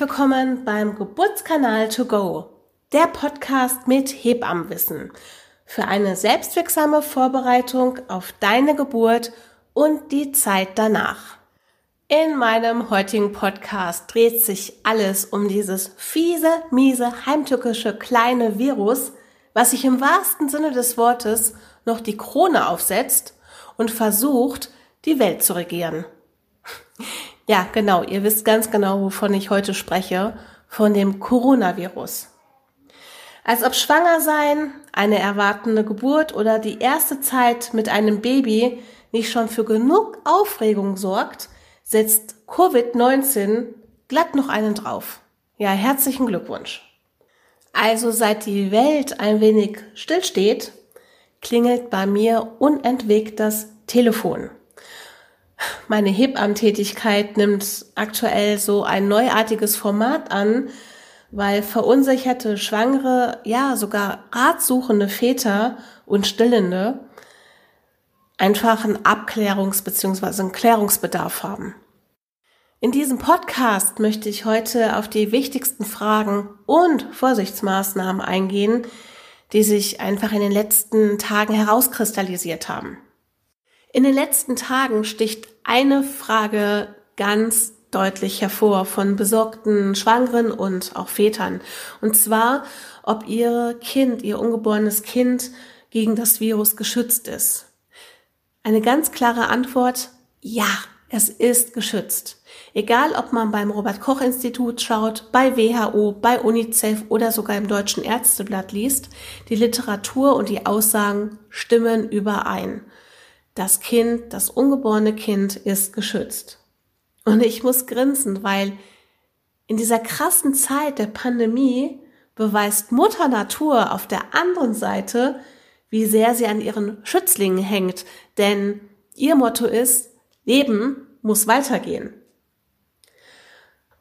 Willkommen beim Geburtskanal To Go, der Podcast mit Hebammenwissen für eine selbstwirksame Vorbereitung auf deine Geburt und die Zeit danach. In meinem heutigen Podcast dreht sich alles um dieses fiese, miese, heimtückische kleine Virus, was sich im wahrsten Sinne des Wortes noch die Krone aufsetzt und versucht, die Welt zu regieren. Ja, genau, ihr wisst ganz genau, wovon ich heute spreche, von dem Coronavirus. Als ob schwanger sein, eine erwartende Geburt oder die erste Zeit mit einem Baby nicht schon für genug Aufregung sorgt, setzt Covid-19 glatt noch einen drauf. Ja, herzlichen Glückwunsch. Also seit die Welt ein wenig stillsteht, klingelt bei mir unentwegt das Telefon. Meine Hebammentätigkeit nimmt aktuell so ein neuartiges Format an, weil verunsicherte Schwangere, ja sogar ratsuchende Väter und Stillende einfach einen Abklärungs- bzw. einen Klärungsbedarf haben. In diesem Podcast möchte ich heute auf die wichtigsten Fragen und Vorsichtsmaßnahmen eingehen, die sich einfach in den letzten Tagen herauskristallisiert haben. In den letzten Tagen sticht eine Frage ganz deutlich hervor von besorgten Schwangeren und auch Vätern. Und zwar, ob ihr Kind, ihr ungeborenes Kind gegen das Virus geschützt ist. Eine ganz klare Antwort, ja, es ist geschützt. Egal, ob man beim Robert Koch Institut schaut, bei WHO, bei UNICEF oder sogar im Deutschen Ärzteblatt liest, die Literatur und die Aussagen stimmen überein das Kind, das ungeborene Kind ist geschützt. Und ich muss grinsen, weil in dieser krassen Zeit der Pandemie beweist Mutter Natur auf der anderen Seite, wie sehr sie an ihren Schützlingen hängt. Denn ihr Motto ist, Leben muss weitergehen.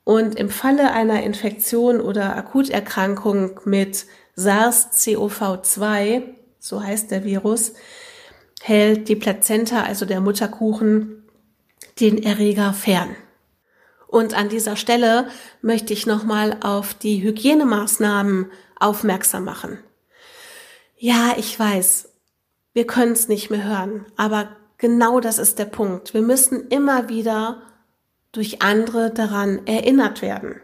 Und im Falle einer Infektion oder Akuterkrankung mit SARS-CoV-2, so heißt der Virus, hält die Plazenta, also der Mutterkuchen, den Erreger fern. Und an dieser Stelle möchte ich nochmal auf die Hygienemaßnahmen aufmerksam machen. Ja, ich weiß, wir können es nicht mehr hören, aber genau das ist der Punkt. Wir müssen immer wieder durch andere daran erinnert werden.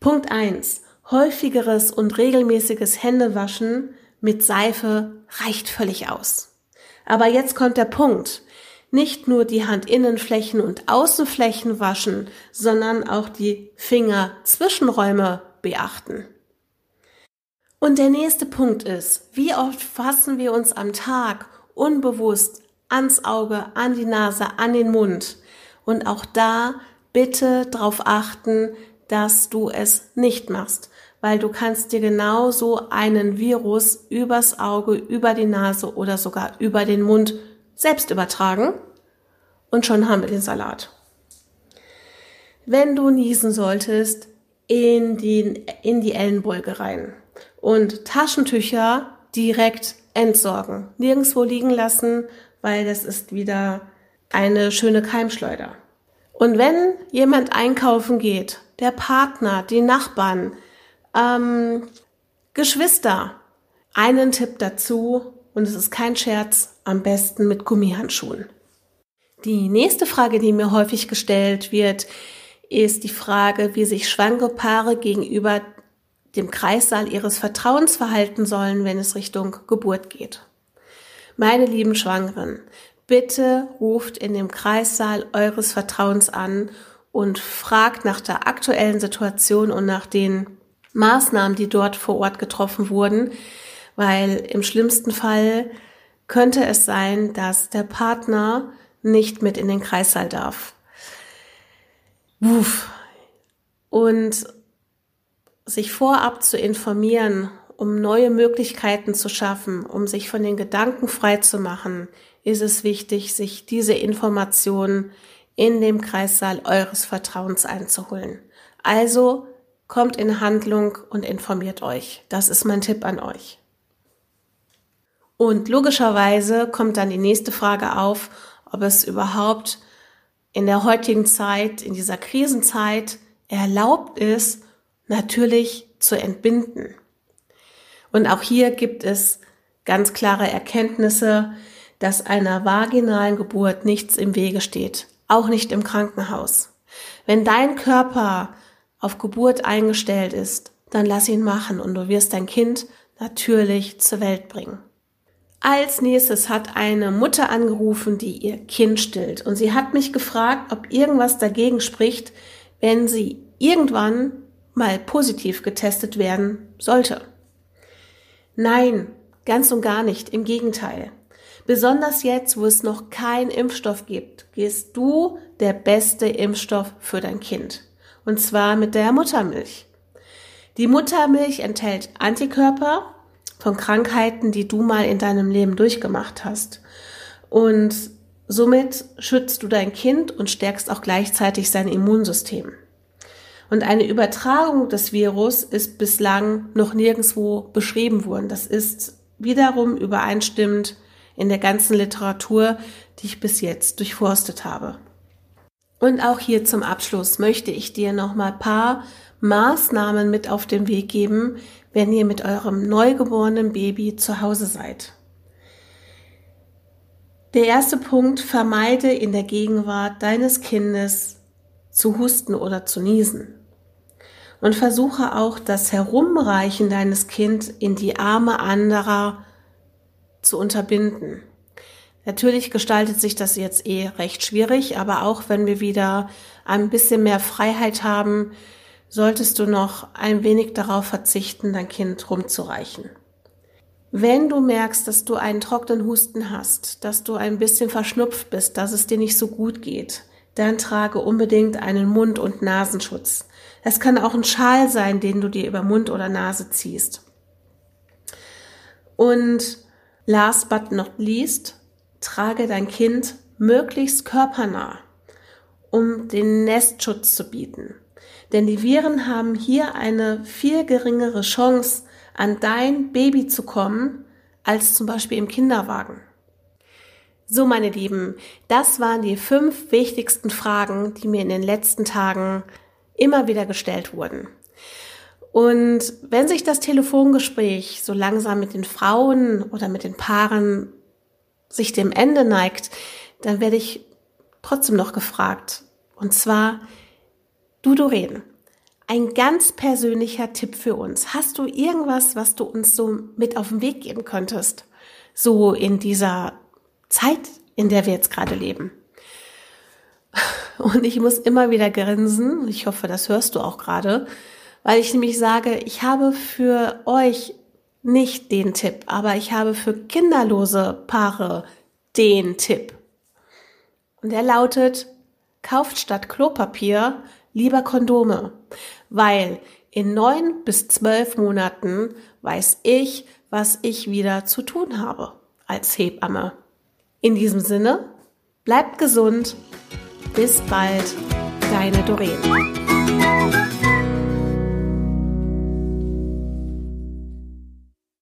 Punkt eins: Häufigeres und regelmäßiges Händewaschen mit Seife reicht völlig aus. Aber jetzt kommt der Punkt. Nicht nur die Handinnenflächen und Außenflächen waschen, sondern auch die Fingerzwischenräume beachten. Und der nächste Punkt ist, wie oft fassen wir uns am Tag unbewusst ans Auge, an die Nase, an den Mund? Und auch da bitte darauf achten, dass du es nicht machst weil du kannst dir genauso einen Virus übers Auge, über die Nase oder sogar über den Mund selbst übertragen und schon haben wir den Salat. Wenn du niesen solltest, in die, in die Ellenbeuge rein und Taschentücher direkt entsorgen. Nirgendwo liegen lassen, weil das ist wieder eine schöne Keimschleuder. Und wenn jemand einkaufen geht, der Partner, die Nachbarn, ähm, Geschwister, einen Tipp dazu, und es ist kein Scherz, am besten mit Gummihandschuhen. Die nächste Frage, die mir häufig gestellt wird, ist die Frage, wie sich schwangere Paare gegenüber dem Kreissaal ihres Vertrauens verhalten sollen, wenn es Richtung Geburt geht. Meine lieben Schwangeren, bitte ruft in dem Kreissaal eures Vertrauens an und fragt nach der aktuellen Situation und nach den Maßnahmen, die dort vor Ort getroffen wurden, weil im schlimmsten Fall könnte es sein, dass der Partner nicht mit in den Kreissaal darf. Uff. Und sich vorab zu informieren, um neue Möglichkeiten zu schaffen, um sich von den Gedanken frei zu machen, ist es wichtig, sich diese Informationen in dem Kreissaal eures Vertrauens einzuholen. Also kommt in Handlung und informiert euch. Das ist mein Tipp an euch. Und logischerweise kommt dann die nächste Frage auf, ob es überhaupt in der heutigen Zeit, in dieser Krisenzeit erlaubt ist, natürlich zu entbinden. Und auch hier gibt es ganz klare Erkenntnisse, dass einer vaginalen Geburt nichts im Wege steht, auch nicht im Krankenhaus. Wenn dein Körper auf Geburt eingestellt ist, dann lass ihn machen und du wirst dein Kind natürlich zur Welt bringen. Als nächstes hat eine Mutter angerufen, die ihr Kind stillt und sie hat mich gefragt, ob irgendwas dagegen spricht, wenn sie irgendwann mal positiv getestet werden sollte. Nein, ganz und gar nicht, im Gegenteil. Besonders jetzt, wo es noch keinen Impfstoff gibt, gehst du der beste Impfstoff für dein Kind. Und zwar mit der Muttermilch. Die Muttermilch enthält Antikörper von Krankheiten, die du mal in deinem Leben durchgemacht hast. Und somit schützt du dein Kind und stärkst auch gleichzeitig sein Immunsystem. Und eine Übertragung des Virus ist bislang noch nirgendwo beschrieben worden. Das ist wiederum übereinstimmend in der ganzen Literatur, die ich bis jetzt durchforstet habe. Und auch hier zum Abschluss möchte ich dir noch mal paar Maßnahmen mit auf den Weg geben, wenn ihr mit eurem neugeborenen Baby zu Hause seid. Der erste Punkt, vermeide in der Gegenwart deines Kindes zu husten oder zu niesen. Und versuche auch das Herumreichen deines Kind in die Arme anderer zu unterbinden. Natürlich gestaltet sich das jetzt eh recht schwierig, aber auch wenn wir wieder ein bisschen mehr Freiheit haben, solltest du noch ein wenig darauf verzichten, dein Kind rumzureichen. Wenn du merkst, dass du einen trockenen Husten hast, dass du ein bisschen verschnupft bist, dass es dir nicht so gut geht, dann trage unbedingt einen Mund- und Nasenschutz. Es kann auch ein Schal sein, den du dir über Mund oder Nase ziehst. Und last but not least, trage dein Kind möglichst körpernah, um den Nestschutz zu bieten. Denn die Viren haben hier eine viel geringere Chance, an dein Baby zu kommen, als zum Beispiel im Kinderwagen. So, meine Lieben, das waren die fünf wichtigsten Fragen, die mir in den letzten Tagen immer wieder gestellt wurden. Und wenn sich das Telefongespräch so langsam mit den Frauen oder mit den Paaren sich dem Ende neigt, dann werde ich trotzdem noch gefragt. Und zwar, Du Doreen, ein ganz persönlicher Tipp für uns. Hast du irgendwas, was du uns so mit auf den Weg geben könntest? So in dieser Zeit, in der wir jetzt gerade leben. Und ich muss immer wieder grinsen. Ich hoffe, das hörst du auch gerade, weil ich nämlich sage, ich habe für euch nicht den Tipp, aber ich habe für kinderlose Paare den Tipp. Und er lautet, kauft statt Klopapier lieber Kondome, weil in neun bis zwölf Monaten weiß ich, was ich wieder zu tun habe als Hebamme. In diesem Sinne, bleibt gesund. Bis bald, deine Doreen.